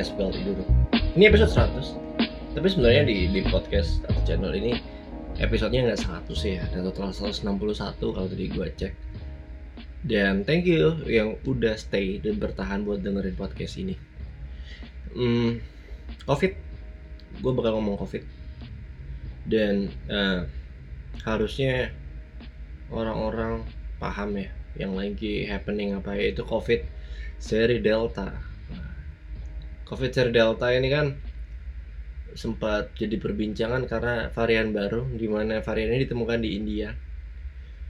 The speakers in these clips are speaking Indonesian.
podcast Bel Tidur Ini episode 100 Tapi sebenarnya di, di podcast atau channel ini Episodenya nggak 100 ya. Dan total 161 kalau tadi gue cek. Dan thank you yang udah stay dan bertahan buat dengerin podcast ini. Hmm, Covid. Gue bakal ngomong Covid. Dan eh, harusnya orang-orang paham ya yang lagi happening apa ya itu covid. Seri delta covid seri delta ini kan sempat jadi perbincangan karena varian baru di mana varian ini ditemukan di India.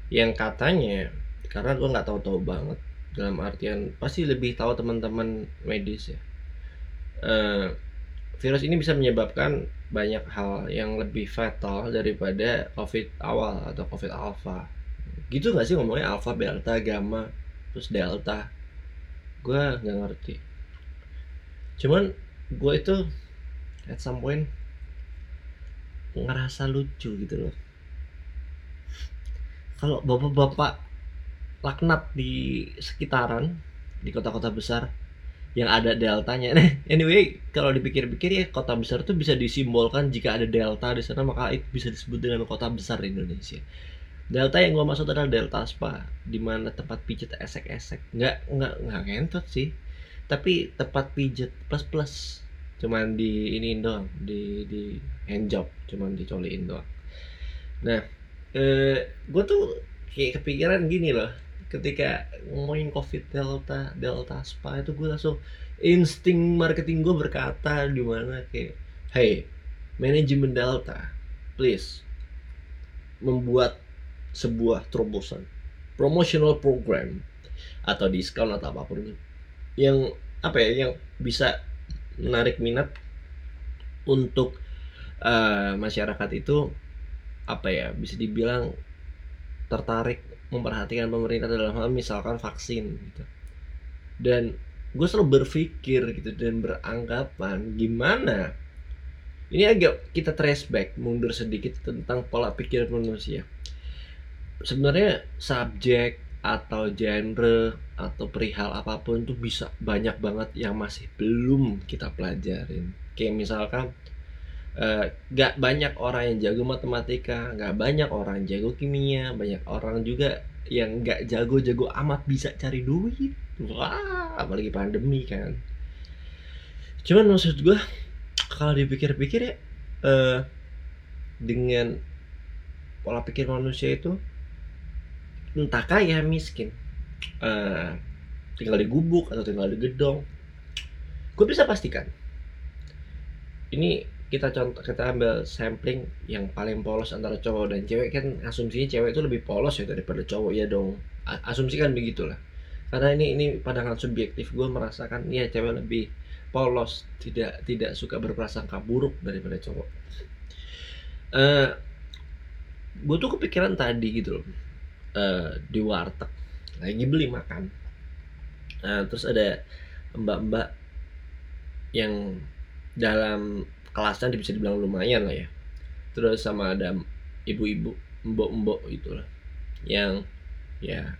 Yang katanya karena gue nggak tahu-tahu banget dalam artian pasti lebih tahu teman-teman medis ya. Eh, virus ini bisa menyebabkan banyak hal yang lebih fatal daripada covid awal atau covid alpha. Gitu nggak sih ngomongnya? Alpha delta gamma terus delta. Gue nggak ngerti cuman gue itu at some point ngerasa lucu gitu loh. Kalau bapak-bapak laknat di sekitaran di kota-kota besar yang ada deltanya. Nah anyway kalau dipikir-pikir ya kota besar tuh bisa disimbolkan jika ada delta di sana maka itu bisa disebut dengan kota besar di Indonesia. Delta yang gue maksud adalah Delta Spa, di mana tempat pijat esek-esek. Nggak nggak nggak ngentot sih, tapi tempat pijat plus plus. Cuman di ini doang, di di handjob, cuman dicoliin doang. Nah, eh, gue tuh kayak kepikiran gini loh, ketika ngomongin COVID Delta Delta Spa itu gue langsung insting marketing gue berkata di mana kayak, hey manajemen Delta, please membuat sebuah terobosan promotional program atau diskon atau apa pun itu yang apa ya yang bisa menarik minat untuk eh, masyarakat itu apa ya bisa dibilang tertarik memperhatikan pemerintah dalam hal misalkan vaksin gitu. Dan gue selalu berpikir gitu dan beranggapan gimana ini agak kita trace back mundur sedikit tentang pola pikir manusia. Sebenarnya subjek atau genre atau perihal apa pun itu bisa banyak banget yang masih belum kita pelajarin. Kayak misalkan eh, gak banyak orang yang jago matematika gak banyak orang yang jago kimia banyak orang juga yang gak jago-jago amat bisa cari duit. Wah apalagi pandemi kan. Cuman maksud gue kalau dipikir-pikir ya eh, dengan pola pikir manusia itu entah kaya miskin. Eh, tinggal di gubuk atau tinggal di gedong. Gue bisa pastikan. Ini kita contoh kita ambil sampling yang paling polos antara cowok dan cewek. Kan asumsinya cewek itu lebih polos ya daripada cowok ya dong. Asumsikan begitulah. Karena ini ini pandangan subjektif. Gue merasakan ya cewek lebih polos tidak tidak suka berprasangka buruk daripada cowok. Eh gue tuh kepikiran tadi gitu loh eh, di warteg. Lagi beli makan. Nah, terus ada mbak-mbak yang dalam kelasnya bisa dibilang lumayan lah ya. Terus sama ada ibu-ibu mbok-mbok itulah yang ya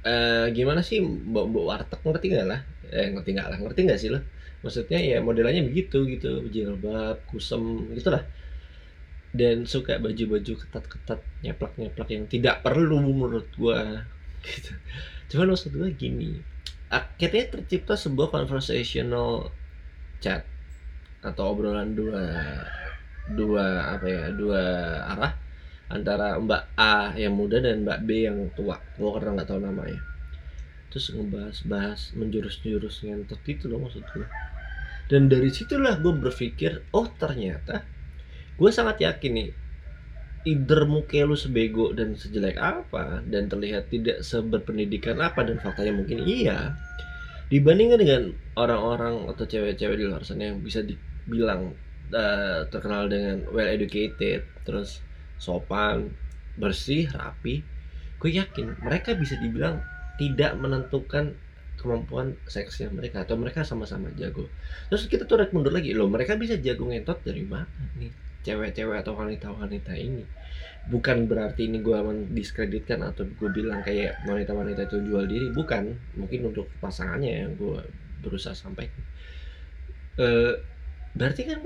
eh gimana sih mbok-mbok warteg? Ngerti nggak lah? Eh ngerti nggak lah? Ngerti nggak sih lo? Maksudnya ya modelannya begitu gitu. Jilbab kusem gitulah dan suka baju-baju ketat-ketat nyeplak-nyeplak yang tidak perlu menurut gua gitu. Cuman maksud gua gini akhirnya tercipta sebuah conversational chat atau obrolan dua dua apa ya dua arah antara Mbak A yang muda dan Mbak B yang tua. Gua karena nggak tahu namanya. Terus ngebahas-bahas menjurus-jurus ngentot itu loh maksud gue dan dari situlah gue berpikir oh ternyata gue sangat yakin nih either muka lu sebego dan sejelek apa dan terlihat tidak seberpendidikan apa dan faktanya mungkin iya dibandingkan dengan orang-orang atau cewek-cewek di luar sana yang bisa dibilang eh, terkenal dengan well educated terus sopan bersih rapi gue yakin mereka bisa dibilang tidak menentukan kemampuan seksnya mereka atau mereka sama-sama jago. Terus kita tuh mundur lagi loh mereka bisa jago ngentot dari mana nih cewek-cewek atau wanita-wanita ini. Bukan berarti ini gue mendiskreditkan atau gue bilang kayak wanita-wanita itu jual diri. Bukan. Mungkin untuk pasangannya yang gue berusaha sampaikan. Uh, berarti kan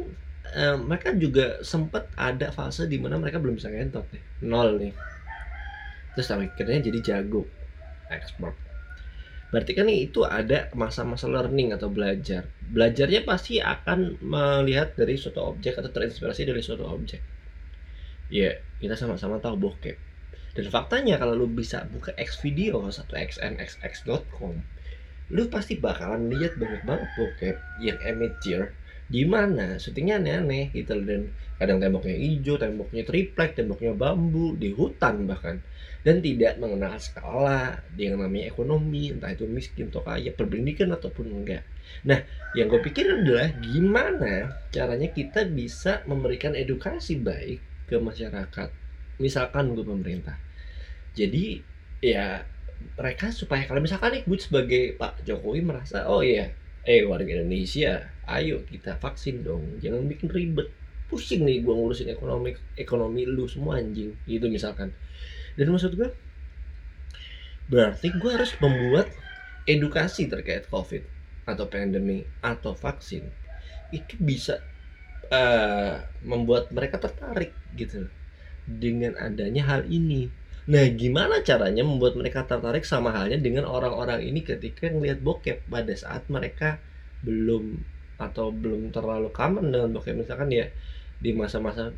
uh, mereka juga sempat ada fase di mana mereka belum bisa ngentot nih. Nol nih. Terus akhirnya jadi jago. Ekspor berarti kan itu ada masa-masa learning atau belajar. Belajarnya pasti akan melihat dari suatu objek atau terinspirasi dari suatu objek. Ya kita sama-sama tahu bokep. Dan faktanya kalau lu bisa buka X video atau xnxx.com lu pasti bakalan lihat banyak banget bokep yang amateur di mana syutingnya aneh-aneh gitu dan kadang temboknya hijau, temboknya triplek, temboknya bambu di hutan bahkan. Dan tidak mengenal skala yang namanya ekonomi entah itu miskin atau kaya berpendidikan ataupun enggak. Nah yang gue pikir adalah gimana caranya kita bisa memberikan edukasi baik ke masyarakat misalkan gue pemerintah. Jadi ya mereka supaya kalau misalkan nih gue sebagai Pak Jokowi merasa oh iya eh warga Indonesia ayo kita vaksin dong jangan bikin ribet. Pusing nih gue ngurusin ekonomi ekonomi lu semua anjing. Itu misalkan. Dan maksud gue berarti gue harus membuat edukasi terkait covid atau pandemi atau vaksin. Itu bisa uh, membuat mereka tertarik gitu dengan adanya hal ini. Nah gimana caranya membuat mereka tertarik sama halnya dengan orang-orang ini ketika ngelihat bokep pada saat mereka belum atau belum terlalu common dengan bokep. Misalkan ya di masa-masa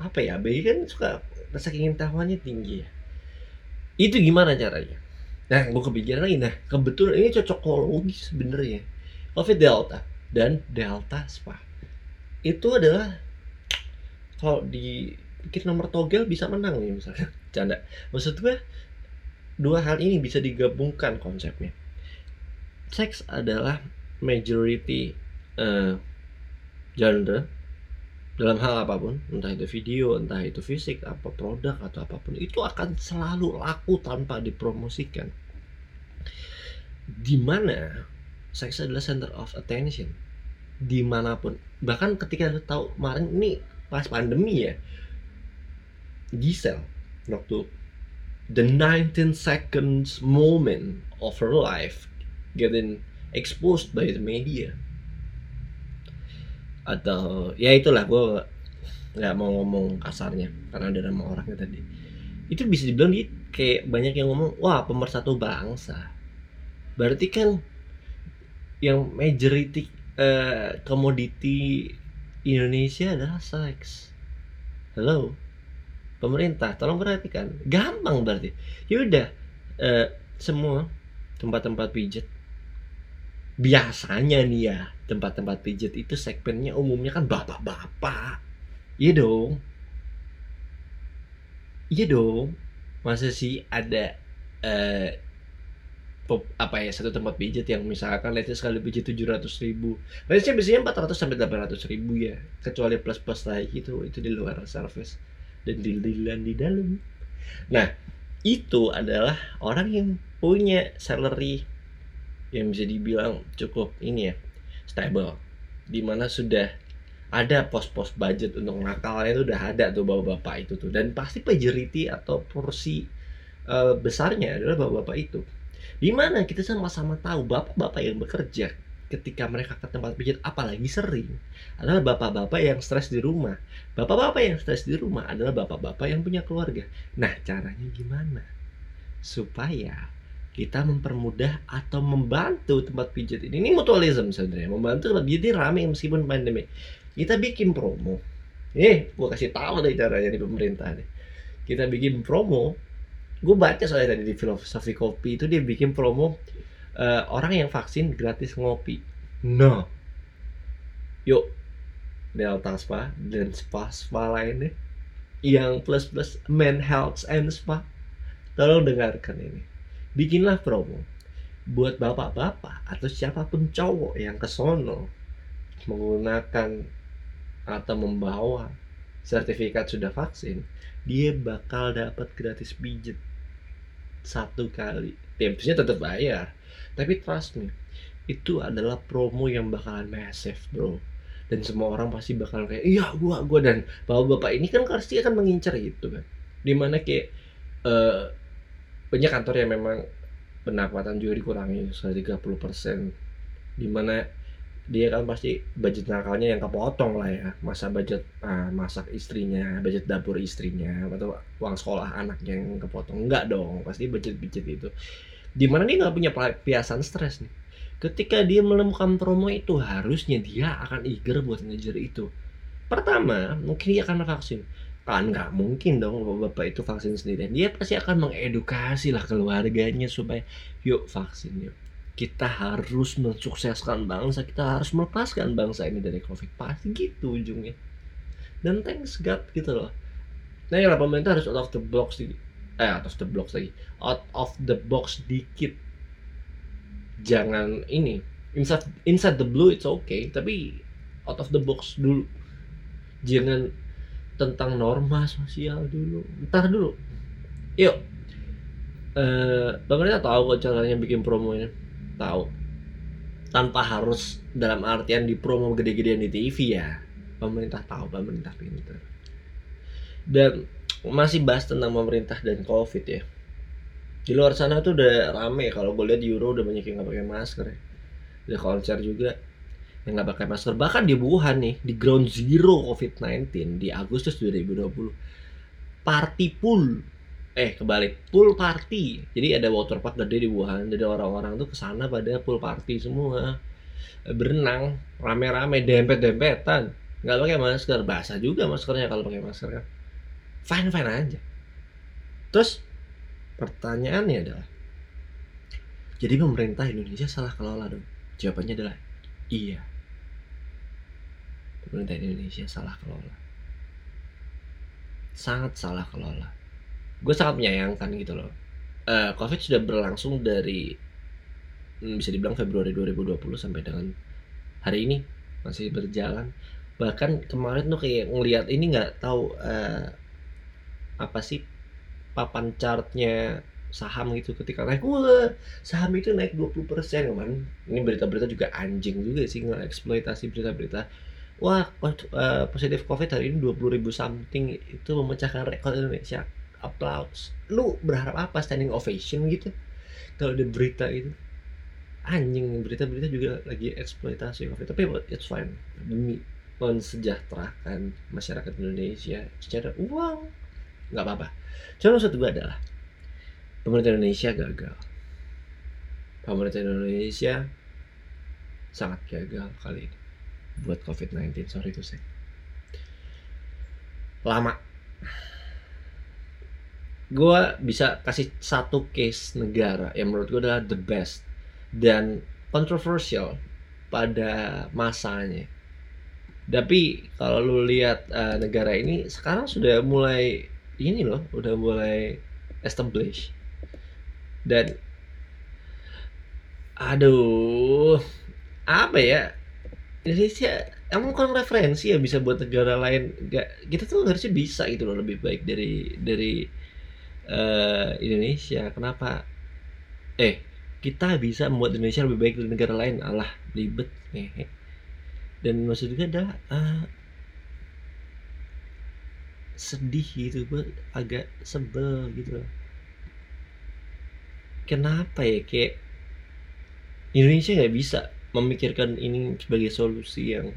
apa ya bayi kan suka rasa ingin tahuannya tinggi ya. Itu gimana caranya? Nah gue kepikiran lagi. Nah kebetulan ini cocokologi sebenarnya. Covid delta dan delta spa. Itu adalah kalau di pikir nomor togel bisa menang nih misalnya. Canda. Maksud gue dua hal ini bisa digabungkan konsepnya. Seks adalah majority uh, genre dalam hal apa pun entah itu video entah itu fisik apa produk atau apa pun itu akan selalu laku tanpa dipromosikan. Di mana seks adalah center of attention? Di mana pun bahkan ketika lu tahu kemarin ini pas pandemi ya Gisel waktu the 19 seconds moment of her life getting exposed by the media atau ya itulah gue nggak mau ngomong kasarnya karena ada nama orangnya tadi. Itu bisa dibilang di kayak banyak yang ngomong wah pemersatu bangsa. Berarti kan yang majority uh, komoditi Indonesia adalah seks. Hello? Pemerintah tolong perhatikan. Gampang berarti. Yaudah uh, semua tempat-tempat pijat biasanya nih ya tempat-tempat pijat itu segmennya umumnya kan bapak-bapak. Iya dong. Iya dong. Masa sih ada uh, pop, apa ya satu tempat pijat yang misalkan let's sekali pijat tujuh ratus ribu. Let's biasanya empat ratus sampai delapan ratus ribu ya. Kecuali plus plus lagi itu itu di luar service dan deal-dealan di dalam. Nah itu adalah orang yang punya salary yang bisa dibilang cukup ini ya stable. Di mana sudah ada pos-pos budget untuk nakalnya itu udah ada tuh bapak-bapak itu tuh. Dan pasti majority atau porsi uh, besarnya adalah bapak-bapak itu. Di mana kita sama-sama tahu bapak-bapak yang bekerja ketika mereka ke tempat pijat apalagi sering adalah bapak-bapak yang stres di rumah. Bapak-bapak yang stres di rumah adalah bapak-bapak yang punya keluarga. Nah caranya gimana? Supaya kita mempermudah atau membantu tempat pijat ini. Ini mutualism sebenarnya, membantu tempat pijat ini rame meskipun pandemi. Kita bikin promo. Eh, gue kasih tahu deh caranya di pemerintah nih. Kita bikin promo. Gue baca soalnya tadi di filosofi kopi itu dia bikin promo uh, orang yang vaksin gratis ngopi. No. Yuk, Delta Spa dan spa-spa lainnya yang plus plus men health and spa tolong dengarkan ini bikinlah promo buat bapak-bapak atau siapa pun cowok yang kesono menggunakan atau membawa sertifikat sudah vaksin dia bakal dapat gratis pijat satu kali. Tipsnya tetap bayar. Tapi trust me itu adalah promo yang bakalan massive bro. Dan semua orang pasti bakal kayak iya gua gua dan bapak-bapak ini kan pasti akan mengincar itu kan. Di mana kayak eh banyak kantor yang memang pendapatan juga dikurangi tiga 30 persen. Di mana dia kan pasti budget nakalnya yang kepotong lah ya. Masa budget ah, masak istrinya budget dapur istrinya atau uang sekolah anaknya yang kepotong. Enggak dong pasti budget budget itu di mana dia nggak punya pelampiasan stres nih. Ketika dia menemukan promo itu harusnya dia akan eager buat ngejar itu. Pertama mungkin dia akan vaksin kan nggak mungkin dong bapak itu vaksin sendiri dia pasti akan mengedukasi lah keluarganya supaya yuk vaksin yuk. Kita harus mensukseskan bangsa kita harus melepaskan bangsa ini dari covid. Pasti gitu ujungnya. Dan thanks God gitu loh. Nah ya pemerintah harus out of the box eh out of the box lagi. Out of the box dikit. Jangan ini inside inside the blue it's okay tapi out of the box dulu. Jangan tentang norma sosial dulu. Ntar dulu. Yuk. Eh pemerintah tahu kok caranya bikin promo ini? Tahu. Tanpa harus dalam artian di promo gede-gedean di TV ya. Pemerintah tahu pemerintah pintar dan masih bahas tentang pemerintah dan covid ya. Di luar sana tuh udah rame. Kalau gue lihat di Euro udah banyak yang nggak pakai masker ya. Udah konser juga yang nggak pakai masker. Bahkan di Wuhan nih di ground zero COVID-19 di Agustus 2020 party pool eh kebalik pool party. Jadi ada water park gede di Wuhan jadi orang-orang tuh ke sana pada pool party semua. Berenang rame-rame dempet-dempetan. Nggak pakai masker. Basah juga maskernya kalau pakai masker kan. Fine fine aja. Terus pertanyaannya adalah jadi pemerintah Indonesia salah kelola dong? Jawabannya adalah iya pemerintah Indonesia salah kelola. Sangat salah kelola. Gue sangat menyayangkan gitu loh. Uh, covid sudah berlangsung dari hmm, bisa dibilang Februari 2020 sampai dengan hari ini. Masih berjalan. Bahkan kemarin tuh kayak ngelihat ini nggak tahu uh, apa sih papan chartnya saham gitu ketika naik. Wah saham itu naik 20% kemarin ini berita-berita juga anjing juga sih nggak eksploitasi berita-berita wah uh, positif covid hari ini 20 ribu something. Itu memecahkan rekor Indonesia. Applause. Lu berharap apa? Standing ovation gitu? Kalau ada berita itu. Anjing berita-berita juga lagi eksploitasi covid. Tapi it's fine. Demi mensejahterakan masyarakat Indonesia secara uang nggak apa-apa. Cuma maksud gue adalah pemerintah Indonesia gagal. Pemerintah Indonesia sangat gagal kali ini buat COVID-19 sorry itu sih. Lama. Gue bisa kasih satu case negara yang menurut gue adalah the best dan controversial pada masanya. Tapi kalau lu lihat uh, negara ini sekarang sudah mulai ini loh, udah mulai establish. Dan aduh apa ya Indonesia emang kurang referensi ya bisa buat negara lain. Gak, kita tuh harusnya bisa gitu loh lebih baik dari dari uh, Indonesia. Kenapa? Eh kita bisa membuat Indonesia lebih baik dari negara lain. Allah ribet. Nih dan maksud gue uh, sedih gitu gue agak sebel gitu loh. Kenapa ya kayak Indonesia nggak bisa memikirkan ini sebagai solusi yang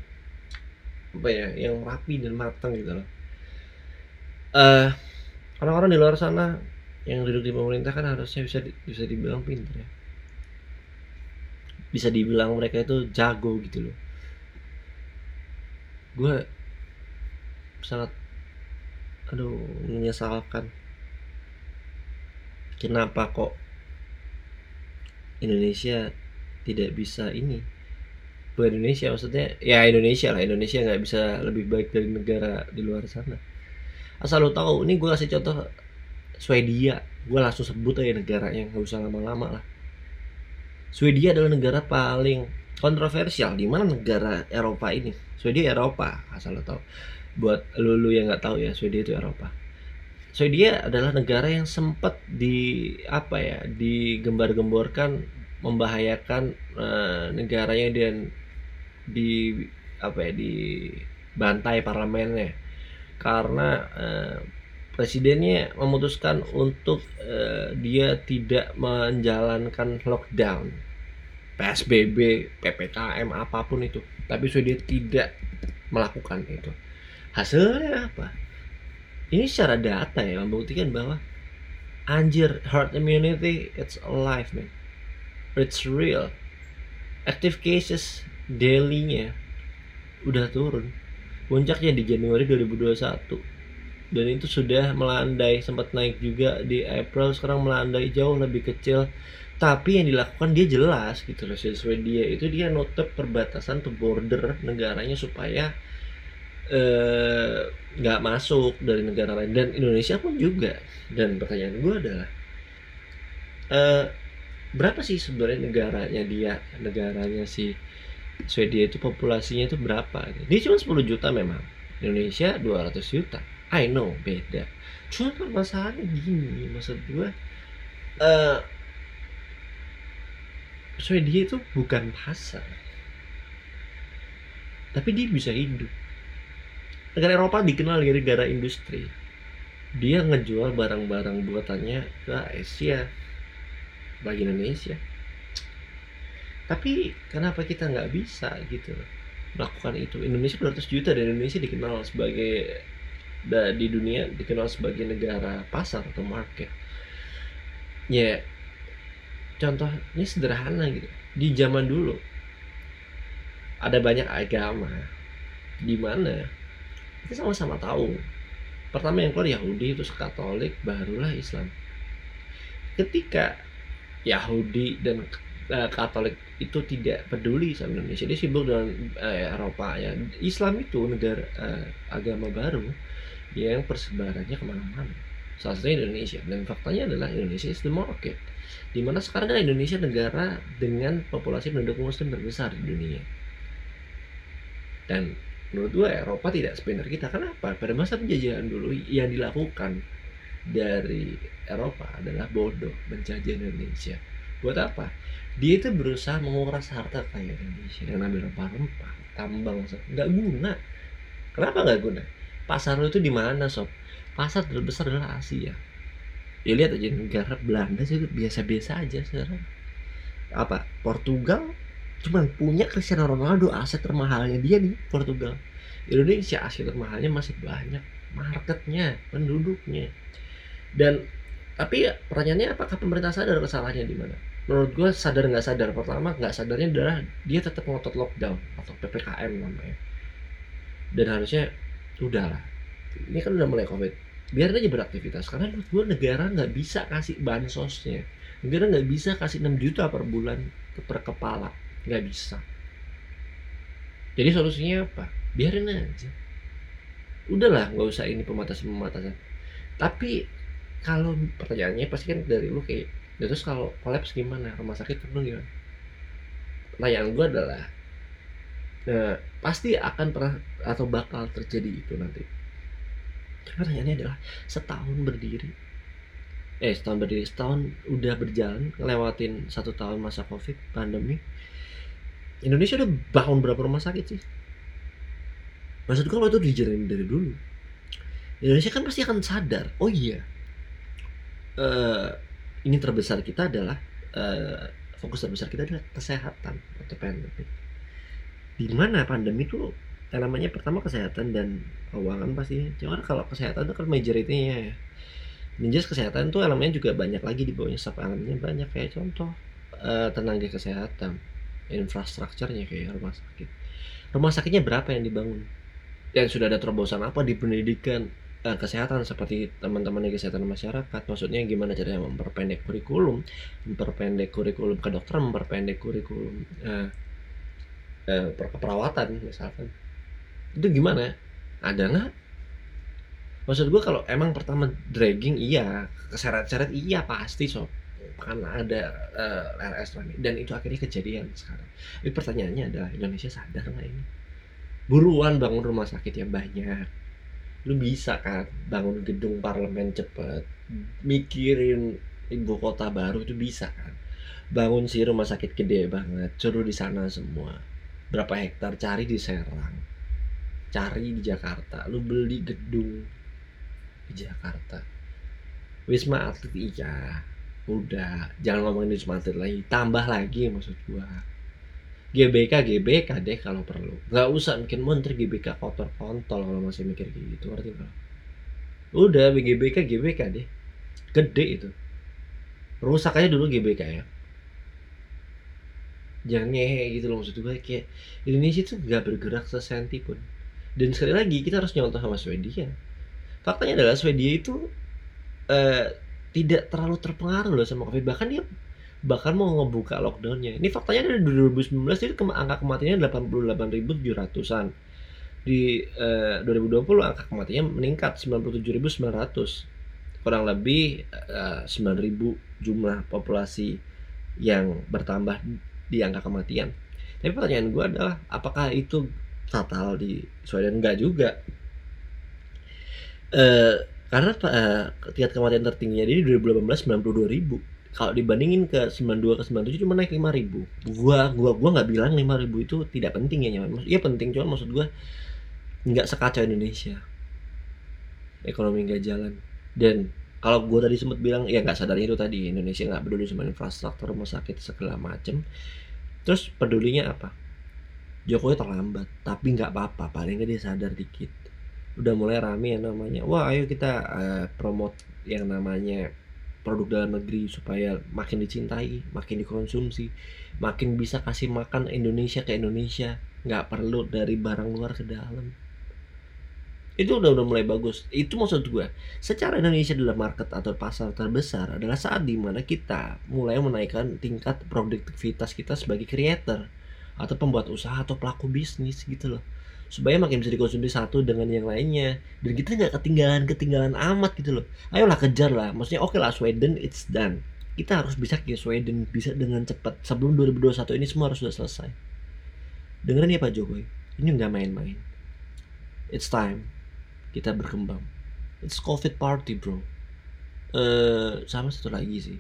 apa ya yang rapi dan matang gitu loh. Uh, orang-orang di luar sana yang duduk di pemerintah kan harusnya bisa di, bisa dibilang pintar ya. Bisa dibilang mereka itu jago gitu loh. Gue sangat aduh menyesalkan kenapa kok Indonesia tidak bisa ini bukan Indonesia maksudnya ya Indonesia lah Indonesia nggak bisa lebih baik dari negara di luar sana. Asal lo tahu ini gue kasih contoh Swedia. Gue langsung sebut aja negara yang nggak usah lama-lama lah. Swedia adalah negara paling kontroversial. Di mana negara Eropa ini? Swedia Eropa asal lo tahu. Buat lulu yang nggak tahu ya Swedia itu Eropa. Swedia adalah negara yang sempat di apa ya digembar-gemborkan membahayakan uh, negaranya dan di apa ya di bantai parlemennya. Karena eh, presidennya memutuskan untuk eh, dia tidak menjalankan lockdown. PSBB, PPKM apa pun itu. Tapi Swedia tidak melakukan itu. Hasilnya apa? Ini secara data ya membuktikan bahwa anjir herd immunity it's alive man it's real. Active cases daily-nya udah turun. Puncaknya di Januari 2021 dan itu sudah melandai sempat naik juga di April sekarang melandai jauh lebih kecil. Tapi yang dilakukan dia jelas gitu loh Swedia itu dia nutup perbatasan tuh border negaranya supaya eh, nggak masuk dari negara lain. Dan Indonesia pun juga. Dan pertanyaan gue adalah uh, berapa sih sebenarnya negaranya dia negaranya si Swedia itu populasinya itu berapa? Dia cuma 10 juta memang. Indonesia 200 juta. I know beda. Cuma masalahnya gini maksud gue uh, Swedia itu bukan pasar. Tapi dia bisa hidup. Negara Eropa dikenal dari negara industri. Dia ngejual barang-barang buatannya ke Asia bagi Indonesia. Tapi kenapa kita nggak bisa gitu melakukan itu? Indonesia 200 juta dan Indonesia dikenal sebagai di dunia dikenal sebagai negara pasar atau market. Ya contohnya sederhana gitu. Di zaman dulu ada banyak agama di mana kita sama-sama tahu. Pertama yang keluar Yahudi terus Katolik barulah Islam. Ketika Yahudi dan uh, Katolik itu tidak peduli sama Indonesia. Dia sibuk dengan uh, Eropa ya. Islam itu negara uh, agama baru yang persebarannya ke mana-mana. Salah satunya Indonesia. Dan faktanya adalah Indonesia is the market di mana sekarang kan Indonesia negara dengan populasi penduduk muslim terbesar di dunia. Dan menurut gue Eropa tidak sebenar kita. Kenapa? Pada masa penjajahan dulu yang dilakukan dari Eropa adalah bodoh menjajah Indonesia. Buat apa? Dia itu berusaha menguras harta kaya Indonesia. Dengan ambil rempah-rempah tambang nggak guna. Kenapa nggak guna? Pasar itu di mana sob pasar terbesar adalah Asia. Ya lihat aja negara Belanda sih biasa-biasa aja sekarang. Apa? Portugal cuma punya Cristiano Ronaldo aset termahalnya dia nih Portugal. Indonesia aset termahalnya masih banyak. Marketnya penduduknya dan tapi ya, pertanyaannya apakah pemerintah sadar kesalahannya di mana? Menurut gue sadar nggak sadar. Pertama nggak sadarnya adalah dia tetap ngotot lockdown atau ppkm namanya. Dan harusnya udahlah. Ini kan udah mulai covid. Biar aja beraktivitas. Karena menurut gue negara nggak bisa kasih bansosnya. Negara nggak bisa kasih 6 juta per bulan per kepala. Nggak bisa. Jadi solusinya apa? Biarin aja. Udahlah nggak usah ini pematasan pematasan tapi kalau pertanyaannya pasti kan dari lu kayak ya terus kalau kolaps gimana rumah sakit penuh gimana pertanyaan gue adalah nah, pasti akan pernah atau bakal terjadi itu nanti pertanyaannya adalah setahun berdiri eh setahun berdiri setahun udah berjalan ngelewatin satu tahun masa covid pandemi Indonesia udah bangun berapa rumah sakit sih? Maksud kalau itu dijalanin dari dulu. Indonesia kan pasti akan sadar. Oh iya, uh, ini terbesar kita adalah uh, fokus terbesar kita adalah kesehatan atau pandemi. Di mana pandemi itu yang namanya pertama kesehatan dan keuangan pasti. Cuma kalau kesehatan itu kan majoritinya ya. Ninjas kesehatan tuh elemennya juga banyak lagi di bawahnya sub elemennya banyak kayak contoh uh, tenaga kesehatan infrastrukturnya kayak rumah sakit rumah sakitnya berapa yang dibangun dan sudah ada terobosan apa di pendidikan uh, kesehatan seperti teman-teman di kesehatan masyarakat. Maksudnya gimana caranya memperpendek kurikulum memperpendek kurikulum kedokteran memperpendek kurikulum uh, uh, keperawatan misalkan. Itu gimana ada nggak? Maksud gue kalau emang pertama dragging iya. Keseret-seret iya pasti sob. Karena ada uh, RS dan itu akhirnya kejadian sekarang. Tapi pertanyaannya adalah Indonesia sadar nggak ini? Buruan bangun rumah sakit yang banyak. Lu bisa kan bangun gedung parlemen cepet, mikirin ibu kota baru itu bisa kan. Bangun sih rumah sakit gede banget, suruh di sana semua. berapa hektar cari di Serang. Cari di Jakarta. Lu beli gedung di Jakarta. Wisma Atlet iya. Udah. Jangan ngomongin Wisma Atlet lagi. Tambah lagi maksud gua GBK GBK deh kalau perlu. Nggak usah bikin menteri GBK kotor kontol kalau masih mikir kayak gitu ngerti kalau udah GBK GBK deh. Gede itu. Rusak aja dulu GBK ya. Jangan ngehe gitu loh maksud gue kayak Indonesia tuh gak bergerak sesenti pun. Dan sekali lagi kita harus nyontoh sama Swedia. Faktanya adalah Swedia itu eh, tidak terlalu terpengaruh loh sama covid. Bahkan dia bahkan mau ngebuka lockdownnya. Ini faktanya dari 2019 itu ke angka kematiannya 88.700an di eh, 2020 angka kematiannya meningkat 97.900 kurang lebih eh, 9.000 jumlah populasi yang bertambah di angka kematian. Tapi pertanyaan gue adalah apakah itu fatal di Sweden? Enggak juga. Eh, karena eh, tingkat kematian tertingginya di 2018 92 ribu kalau dibandingin ke 92 ke 97 cuma naik 5 ribu. Gua gua gua nggak bilang 5 ribu itu tidak penting ya nyaman. Iya penting cuma maksud gua nggak sekacau Indonesia. Ekonomi nggak jalan. Dan kalau gue tadi sempat bilang ya nggak sadar itu tadi Indonesia nggak peduli sama infrastruktur rumah sakit segala macem. Terus pedulinya apa? Jokowi terlambat tapi nggak apa-apa paling nggak dia sadar dikit. Udah mulai rame yang namanya wah ayo kita uh, promote yang namanya produk dalam negeri supaya makin dicintai, makin dikonsumsi, makin bisa kasih makan Indonesia ke Indonesia, nggak perlu dari barang luar ke dalam. Itu udah udah mulai bagus. Itu maksud gue. Secara Indonesia adalah market atau pasar terbesar adalah saat di mana kita mulai menaikkan tingkat produktivitas kita sebagai creator atau pembuat usaha atau pelaku bisnis gitu loh supaya makin bisa dikonsumsi satu dengan yang lainnya. Dan kita nggak ketinggalan ketinggalan amat gitu loh. Ayolah kejar lah. Maksudnya oke okay lah Sweden it's done. Kita harus bisa ke Sweden bisa dengan cepat. Sebelum 2021 ini semua harus sudah selesai. Dengerin ya Pak Jokowi. Ini nggak main-main. It's time. Kita berkembang. It's covid party bro. Uh, sama satu lagi sih.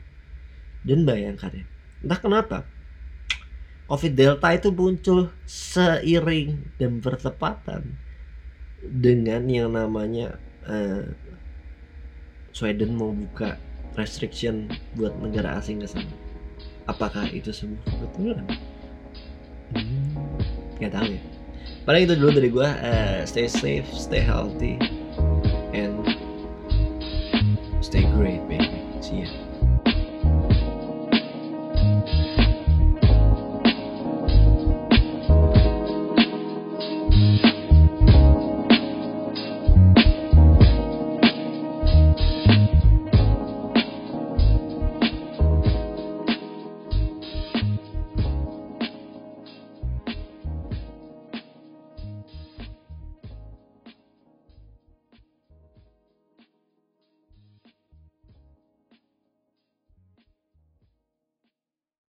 Dan bayangkan ya. Entah kenapa COVID Delta itu muncul seiring dan bertepatan dengan yang namanya uh, Sweden mau buka restriction buat negara asing ke sana. Apakah itu semua kebetulan? Hmm, gak tahu ya. Paling itu dulu dari gue. Uh, stay safe, stay healthy, and stay great.